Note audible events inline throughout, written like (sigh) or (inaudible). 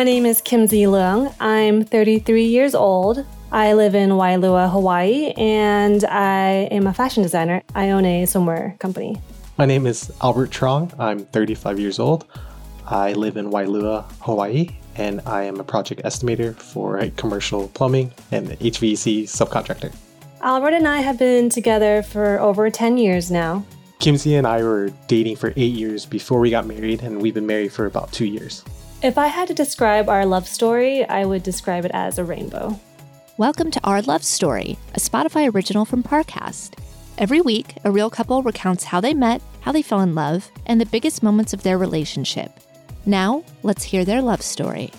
My name is Kimzie Leung. I'm 33 years old. I live in Wailua, Hawaii, and I am a fashion designer. I own a swimwear company. My name is Albert Trong. I'm 35 years old. I live in Wailua, Hawaii, and I am a project estimator for a commercial plumbing and HVAC subcontractor. Albert and I have been together for over 10 years now. Kimzie and I were dating for eight years before we got married, and we've been married for about two years. If I had to describe our love story, I would describe it as a rainbow. Welcome to Our Love Story, a Spotify original from Parcast. Every week, a real couple recounts how they met, how they fell in love, and the biggest moments of their relationship. Now, let's hear their love story.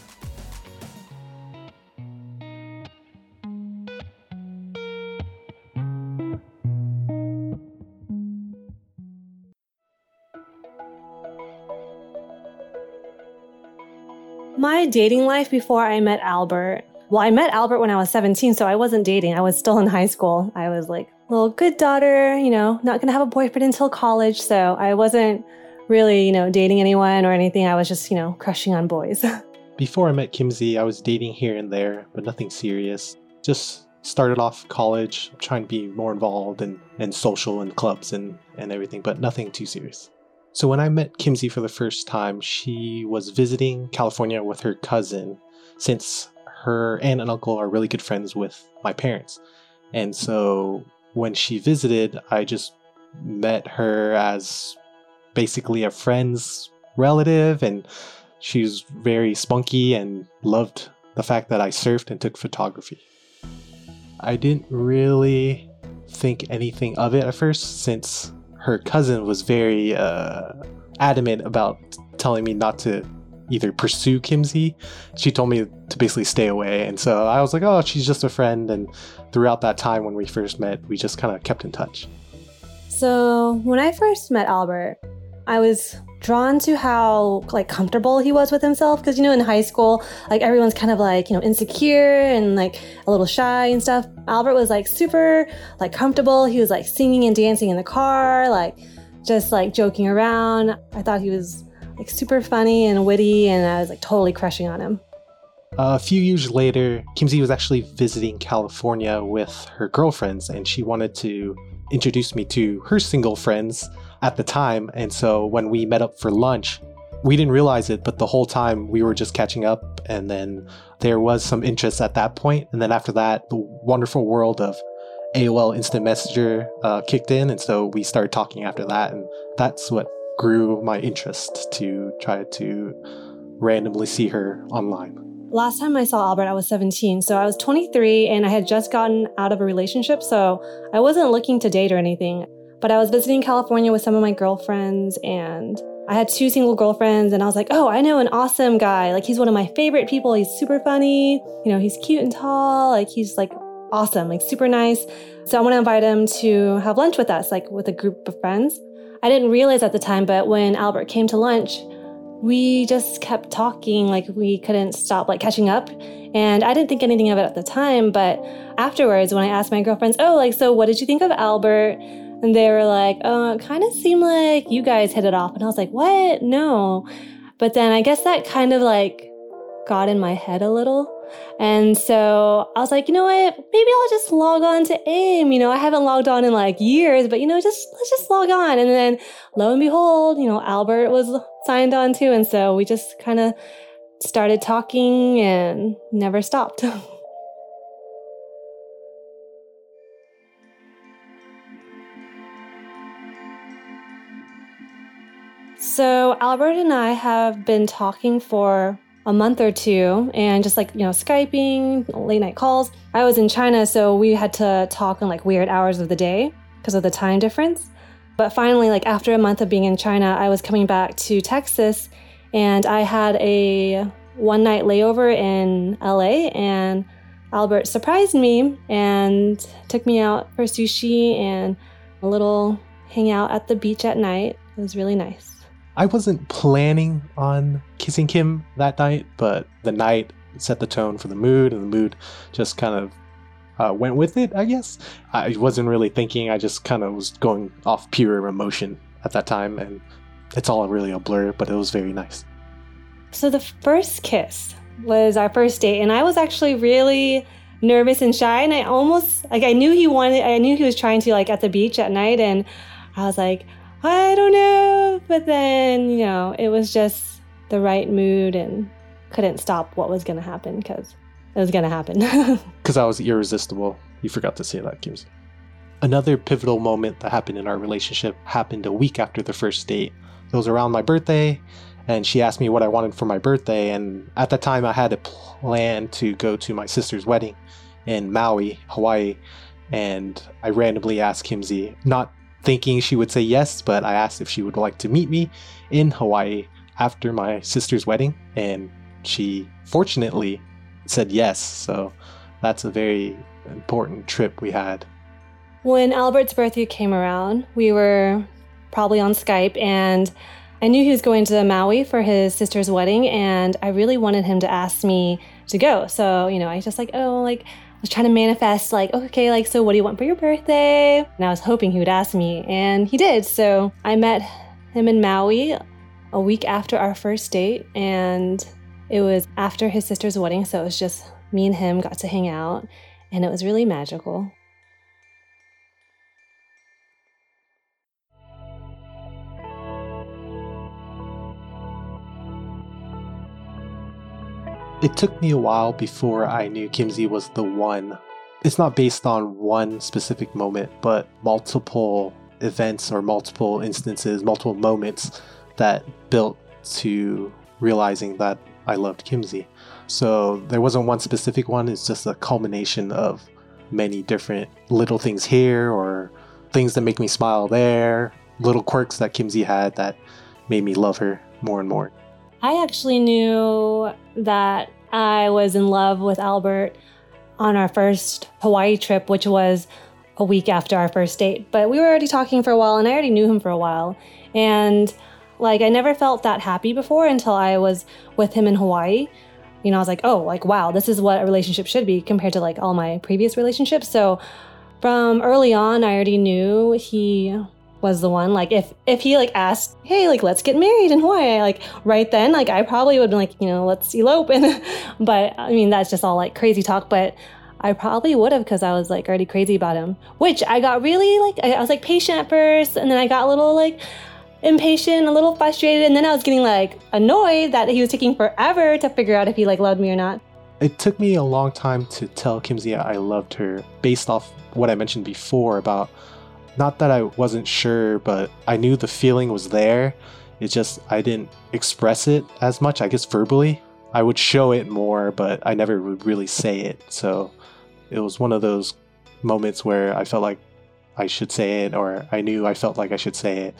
My dating life before I met Albert. Well, I met Albert when I was 17, so I wasn't dating. I was still in high school. I was like, little good daughter, you know, not gonna have a boyfriend until college. So I wasn't really, you know, dating anyone or anything. I was just, you know, crushing on boys. (laughs) Before I met Kimzie, I was dating here and there, but nothing serious. Just started off college, trying to be more involved and, and social and clubs and, and everything, but nothing too serious. So when I met Kimzie for the first time, she was visiting California with her cousin since her aunt and uncle are really good friends with my parents. And so when she visited, I just met her as basically a friend's relative and she's very spunky and loved the fact that I surfed and took photography. I didn't really think anything of it at first since her cousin was very uh, adamant about telling me not to either pursue Kimzie. She told me to basically stay away. And so I was like, oh, she's just a friend. And throughout that time when we first met, we just kind of kept in touch. So when I first met Albert, I was drawn to how like comfortable he was with himself because you know in high school like everyone's kind of like you know insecure and like a little shy and stuff. Albert was like super like comfortable. He was like singing and dancing in the car like just like joking around. I thought he was like super funny and witty and i was like totally crushing on him. A few years later kimzie was actually visiting california with her girlfriends and she wanted to introduce me to her single friends at the time. And so when we met up for lunch, we didn't realize it, but the whole time we were just catching up. And then there was some interest at that point. And then after that, the wonderful world of AOL Instant Messenger uh, kicked in. And so we started talking after that. And that's what grew my interest to try to randomly see her online. Last time I saw Albert, I was 17. So I was 23 and I had just gotten out of a relationship. So I wasn't looking to date or anything. But I was visiting California with some of my girlfriends and I had two single girlfriends and I was like, oh, I know an awesome guy. Like he's one of my favorite people. He's super funny. You know, he's cute and tall. Like he's like awesome, like super nice. So I want to invite him to have lunch with us, like with a group of friends. I didn't realize at the time, but when Albert came to lunch, we just kept talking like we couldn't stop like catching up and i didn't think anything of it at the time but afterwards when i asked my girlfriends oh like so what did you think of albert and they were like, oh, it kind of seemed like you guys hit it off. And I was like, what? No. But then I guess that kind of like got in my head a little. And so I was like, you know what? Maybe I'll just log on to AIM. You know, I haven't logged on in like years, but you know, just let's just log on. And then lo and behold, you know, Albert was signed on too. And so we just kind of started talking and never stopped. (laughs) So, Albert and I have been talking for a month or two and just like, you know, Skyping, late night calls. I was in China, so we had to talk in like weird hours of the day because of the time difference. But finally, like after a month of being in China, I was coming back to Texas and I had a one night layover in LA and Albert surprised me and took me out for sushi and a little hangout at the beach at night. It was really nice. I wasn't planning on kissing Kim that night, but the night set the tone for the mood, and the mood just kind of uh, went with it, I guess. I wasn't really thinking, I just kind of was going off pure emotion at that time, and it's all really a blur, but it was very nice. So the first kiss was our first date, and I was actually really nervous and shy, and I almost like I knew he wanted, I knew he was trying to like at the beach at night, and I was like, I don't know, but then you know it was just the right mood and couldn't stop what was gonna happen because it was gonna happen. (laughs) Because I was irresistible. You forgot to say that, Kimzie. Another pivotal moment that happened in our relationship happened a week after the first date. It was around my birthday, and she asked me what I wanted for my birthday. And at the time, I had a plan to go to my sister's wedding in Maui, Hawaii. And I randomly asked Kimzie, not thinking she would say yes, but I asked if she would like to meet me in Hawaii after my sister's wedding. And she fortunately said yes. So that's a very important trip we had. When Albert's birthday came around, we were probably on Skype and I knew he was going to Maui for his sister's wedding and I really wanted him to ask me to go. So, you know, I just like, oh, like was trying to manifest like, okay, like so what do you want for your birthday? And I was hoping he would ask me and he did. So, I met him in Maui a week after our first date and it was after his sister's wedding, so it was just me and him got to hang out and it was really magical. It took me a while before I knew Kimzie was the one. It's not based on one specific moment, but multiple events or multiple instances, multiple moments that built to realizing that I loved Kimzie. So there wasn't one specific one, it's just a culmination of many different little things here or things that make me smile there, little quirks that Kimzie had that made me love her more and more. I actually knew that I was in love with Albert on our first Hawaii trip, which was a week after our first date. But we were already talking for a while, and I already knew him for a while. And like, I never felt that happy before until I was with him in Hawaii. You know, I was like, oh, like, wow, this is what a relationship should be compared to like all my previous relationships. So from early on, I already knew he was the one. Like if if he like asked, hey, like let's get married in Hawaii, like right then, like I probably would be like, you know, let's elope. And (laughs) but I mean that's just all like crazy talk. But I probably would have because I was like already crazy about him. Which I got really like I, I was like patient at first, and then I got a little like impatient, a little frustrated, and then I was getting like annoyed that he was taking forever to figure out if he like loved me or not. It took me a long time to tell Kimzie I loved her based off what I mentioned before about not that I wasn't sure, but I knew the feeling was there. It's just I didn't express it as much, I guess verbally. I would show it more, but I never would really say it. So it was one of those moments where I felt like I should say it, or I knew I felt like I should say it.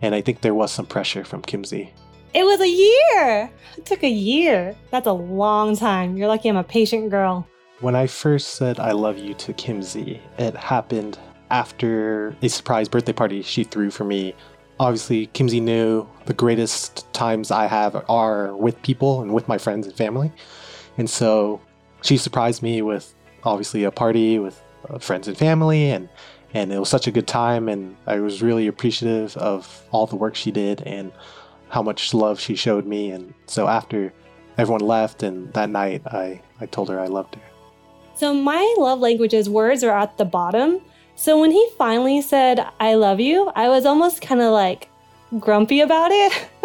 And I think there was some pressure from Kimzie. It was a year. It took a year. That's a long time. You're lucky I'm a patient girl. When I first said I love you to Kimzie, it happened after a surprise birthday party she threw for me. Obviously, Kimzie knew the greatest times I have are with people and with my friends and family. And so she surprised me with obviously a party with uh, friends and family and and it was such a good time and I was really appreciative of all the work she did and how much love she showed me and so after everyone left and that night I I told her I loved her. So my love languages words are at the bottom so when he finally said, I love you, I was almost kind of like grumpy about it. (laughs)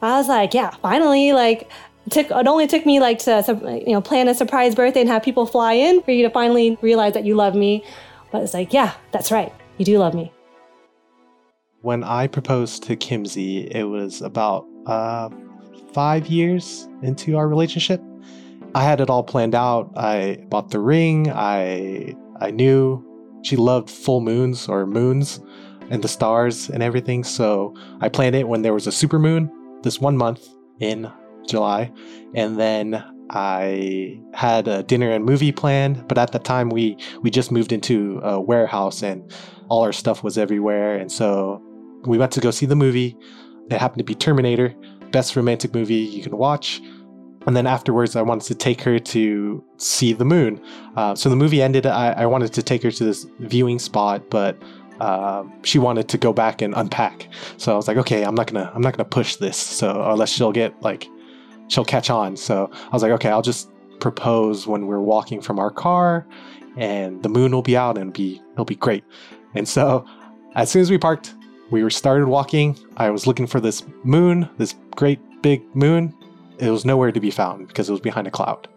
I was like, yeah, finally, like, it took it only took me like to you know plan a surprise birthday and have people fly in for you to finally realize that you love me. But it's like yeah that's right you do love me. When i proposed to kimzie it was about uh, five years into our relationship. I had it all planned out. I bought the ring. I i knew she loved full moons or moons and the stars and everything. So I planned it when there was a super moon this one month in July. And then I had a dinner and movie planned, but at the time we we just moved into a warehouse and all our stuff was everywhere. And so we went to go see the movie. It happened to be Terminator, best romantic movie you can watch. And then afterwards, I wanted to take her to see the moon. Uh, so the movie ended. I, I, wanted to take her to this viewing spot, but uh, she wanted to go back and unpack. So I was like, okay, I'm not gonna, I'm not gonna push this. So unless she'll get like she'll catch on. So I was like, okay, I'll just propose when we're walking from our car and the moon will be out and be it'll be great. And so as soon as we parked, we started walking. I was looking for this moon, this great big moon. It was nowhere to be found because it was behind a cloud.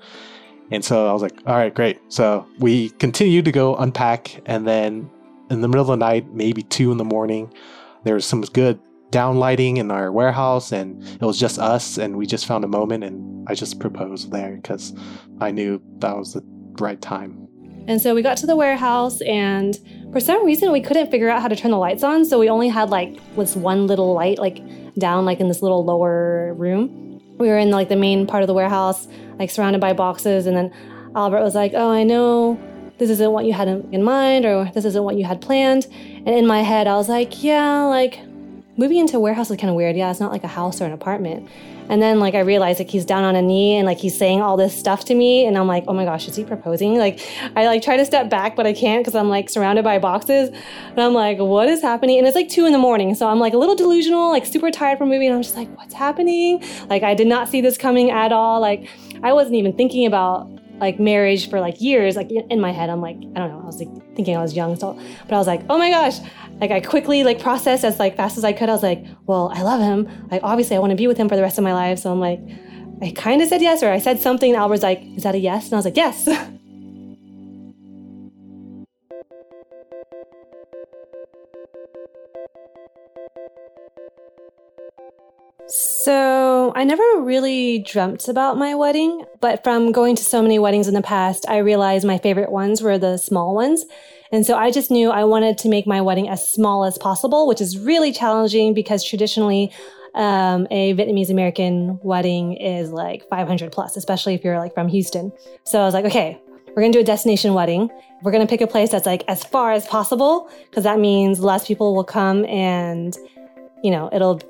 And so I was like, all right, great. So we continued to go unpack. And then in the middle of the night, maybe two in the morning, there was some good down lighting in our warehouse. And it was just us. And we just found a moment. And I just proposed there because I knew that was the right time. And so we got to the warehouse, and for some reason, we couldn't figure out how to turn the lights on. So we only had like this one little light, like down, like in this little lower room. We were in like the main part of the warehouse, like surrounded by boxes. And then Albert was like, Oh, I know this isn't what you had in mind, or this isn't what you had planned. And in my head, I was like, Yeah, like moving into a warehouse is kind of weird. Yeah, it's not like a house or an apartment. And then like I realized like he's down on a knee and like he's saying all this stuff to me and I'm like, "Oh my gosh, is he proposing?" Like I like try to step back but I can't cuz I'm like surrounded by boxes. And I'm like, "What is happening?" And it's like 2 in the morning. So I'm like a little delusional, like super tired from moving and I'm just like, "What's happening?" Like I did not see this coming at all. Like I wasn't even thinking about like marriage for like years like in my head i'm like i don't know i was like thinking i was young so but i was like oh my gosh like I quickly like processed as like fast as I could. I was like, well, I love him. Like obviously I want to be with him for the rest of my life. So I'm like, I kind of said yes, or I said something. And Albert's like, is that a yes? And I was like, yes. (laughs) So, I never really dreamt about my wedding, but from going to so many weddings in the past, I realized my favorite ones were the small ones. And so I just knew I wanted to make my wedding as small as possible, which is really challenging because traditionally um, a Vietnamese American wedding is like 500 plus, especially if you're like from Houston. So I was like, okay, we're gonna do a destination wedding. We're gonna pick a place that's like as far as possible because that means less people will come and, you know, it'll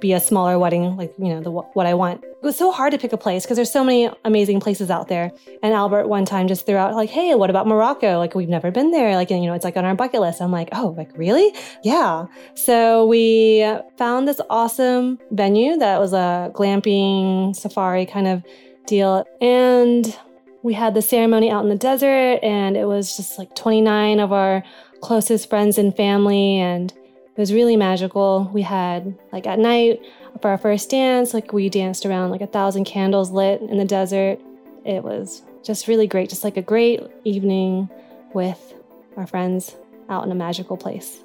be a smaller wedding, like, you know, the, what I want. It was so hard to pick a place because there's so many amazing places out there. And Albert one time just threw out like, hey, what about Morocco? Like, we've never been there. Like, you know, it's like on our bucket list. I'm like, oh, like, really? Yeah. So we found this awesome venue that was a glamping safari kind of deal. And we had the ceremony out in the desert, and it was just like 29 of our closest friends and family. And it was really magical. We had like at night for our first dance, like we danced around like a thousand candles lit in the desert. It was just really great, just like a great evening with our friends out in a magical place.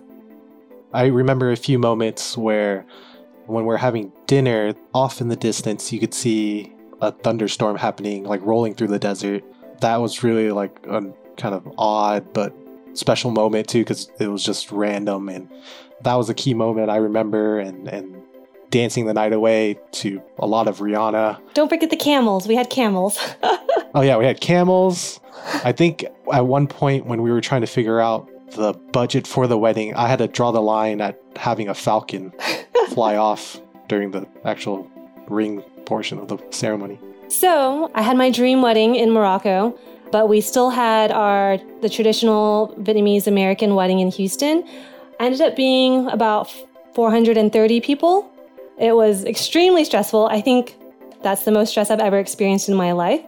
I remember a few moments where when we're having dinner, off in the distance, you could see a thunderstorm happening, like rolling through the desert. That was really like a kind of odd but special moment too, because it was just random and that was a key moment I remember and and dancing the night away to a lot of Rihanna. Don't forget the camels. We had camels. (laughs) oh yeah, we had camels. I think at one point when we were trying to figure out the budget for the wedding, I had to draw the line at having a falcon (laughs) fly off during the actual ring portion of the ceremony. So, I had my dream wedding in Morocco, but we still had our the traditional Vietnamese American wedding in Houston ended up being about 430 people. It was extremely stressful. I think that's the most stress I've ever experienced in my life.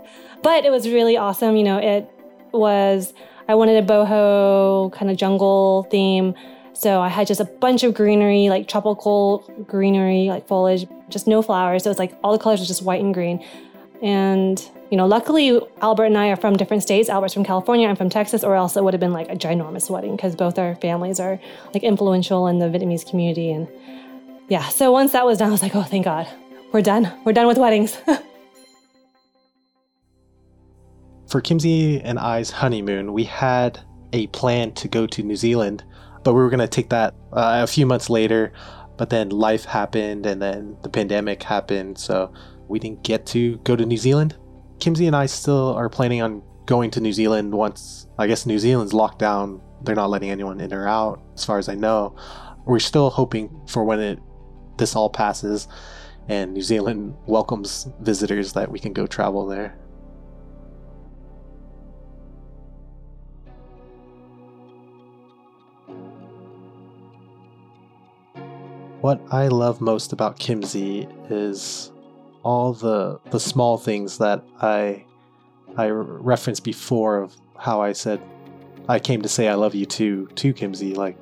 But it was really awesome. You know, it was, I wanted a boho kind of jungle theme. So I had just a bunch of greenery, like tropical greenery, like foliage, just no flowers. So it was like all the colors were just white and green. And you know, luckily Albert and I are from different states. Albert's from California, I'm from Texas, or else it would have been like a ginormous wedding because both our families are like influential in the Vietnamese community. And yeah, so once that was done, I was like, oh, thank God, we're done. We're done with weddings. (laughs) For Kimzie and I's honeymoon, we had a plan to go to New Zealand, but we were going to take that uh, a few months later. But then life happened, and then the pandemic happened, so we didn't get to go to New Zealand. Kimzie and I still are planning on going to New Zealand once I guess New Zealand's locked down. They're not letting anyone in or out, as far as I know. We're still hoping for when it this all passes and New Zealand welcomes visitors that we can go travel there. What I love most about Kimzie is all the the small things that I I referenced before of how I said I came to say I love you too to Kimzie. Like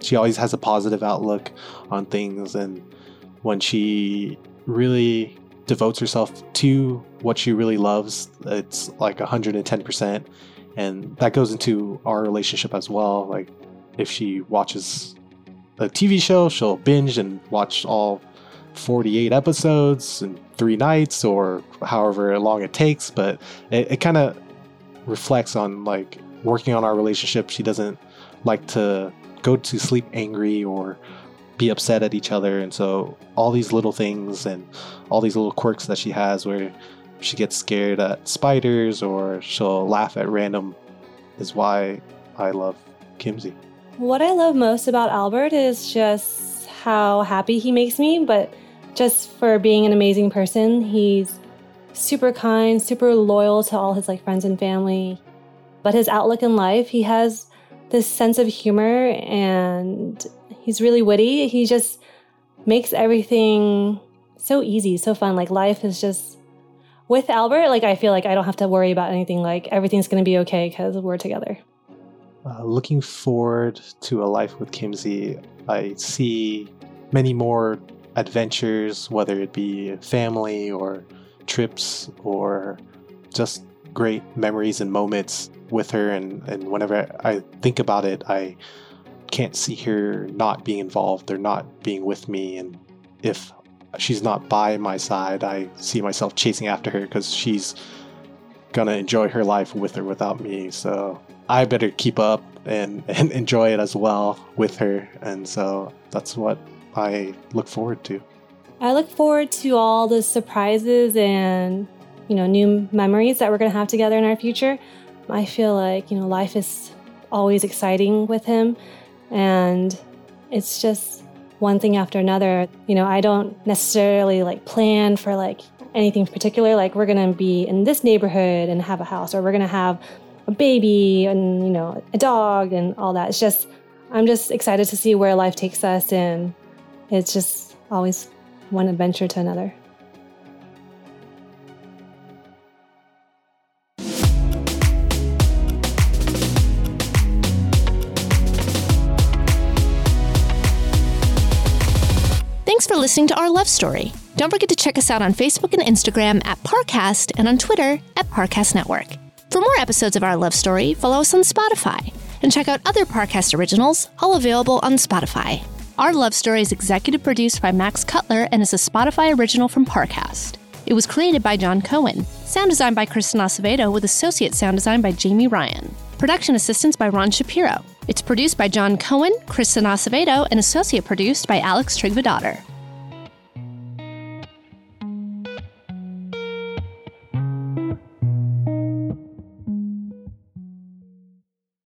she always has a positive outlook on things, and when she really devotes herself to what she really loves, it's like 110%. And that goes into our relationship as well. Like if she watches a TV show, she'll binge and watch all 48 episodes in three nights or however long it takes. But it, it kind of reflects on like working on our relationship. She doesn't like to go to sleep angry or be upset at each other. And so all these little things and all these little quirks that she has where she gets scared at spiders or she'll laugh at random is why I love Kimzie. What I love most about Albert is just how happy he makes me, but just for being an amazing person. He's super kind, super loyal to all his like friends and family. But his outlook in life, he has this sense of humor and he's really witty. He just makes everything so easy, so fun. Like life is just with Albert, like I feel like I don't have to worry about anything. Like everything's going to be okay because we're together. Uh, looking forward to a life with Kimzie, I see many more adventures, whether it be family or trips or just great memories and moments with her. And, and whenever I think about it, I can't see her not being involved or not being with me. And if she's not by my side, I see myself chasing after her because she's gonna enjoy her life with or without me. So I better keep up and, (laughs) and enjoy it as well with her. And so that's what I look forward to. I look forward to all the surprises and, you know, new memories that we're going to have together in our future. I feel like, you know, life is always exciting with him. And it's just one thing after another. You know, I don't necessarily like plan for like anything particular. Like, we're going to be in this neighborhood and have a house, or we're going to have a baby and you know a dog and all that it's just i'm just excited to see where life takes us and it's just always one adventure to another Thanks for listening to our love story. Don't forget to check us out on Facebook and Instagram at Parcast and on Twitter at Parcast Network. For more episodes of our love story, follow us on Spotify and check out other Parcast originals, all available on Spotify. Our love story is executive produced by Max Cutler and is a Spotify original from Parcast. It was created by John Cohen, sound designed by Kristen Acevedo, with associate sound design by Jamie Ryan. Production assistance by Ron Shapiro. It's produced by John Cohen, Kristen Acevedo, and associate produced by Alex Trigvadotter.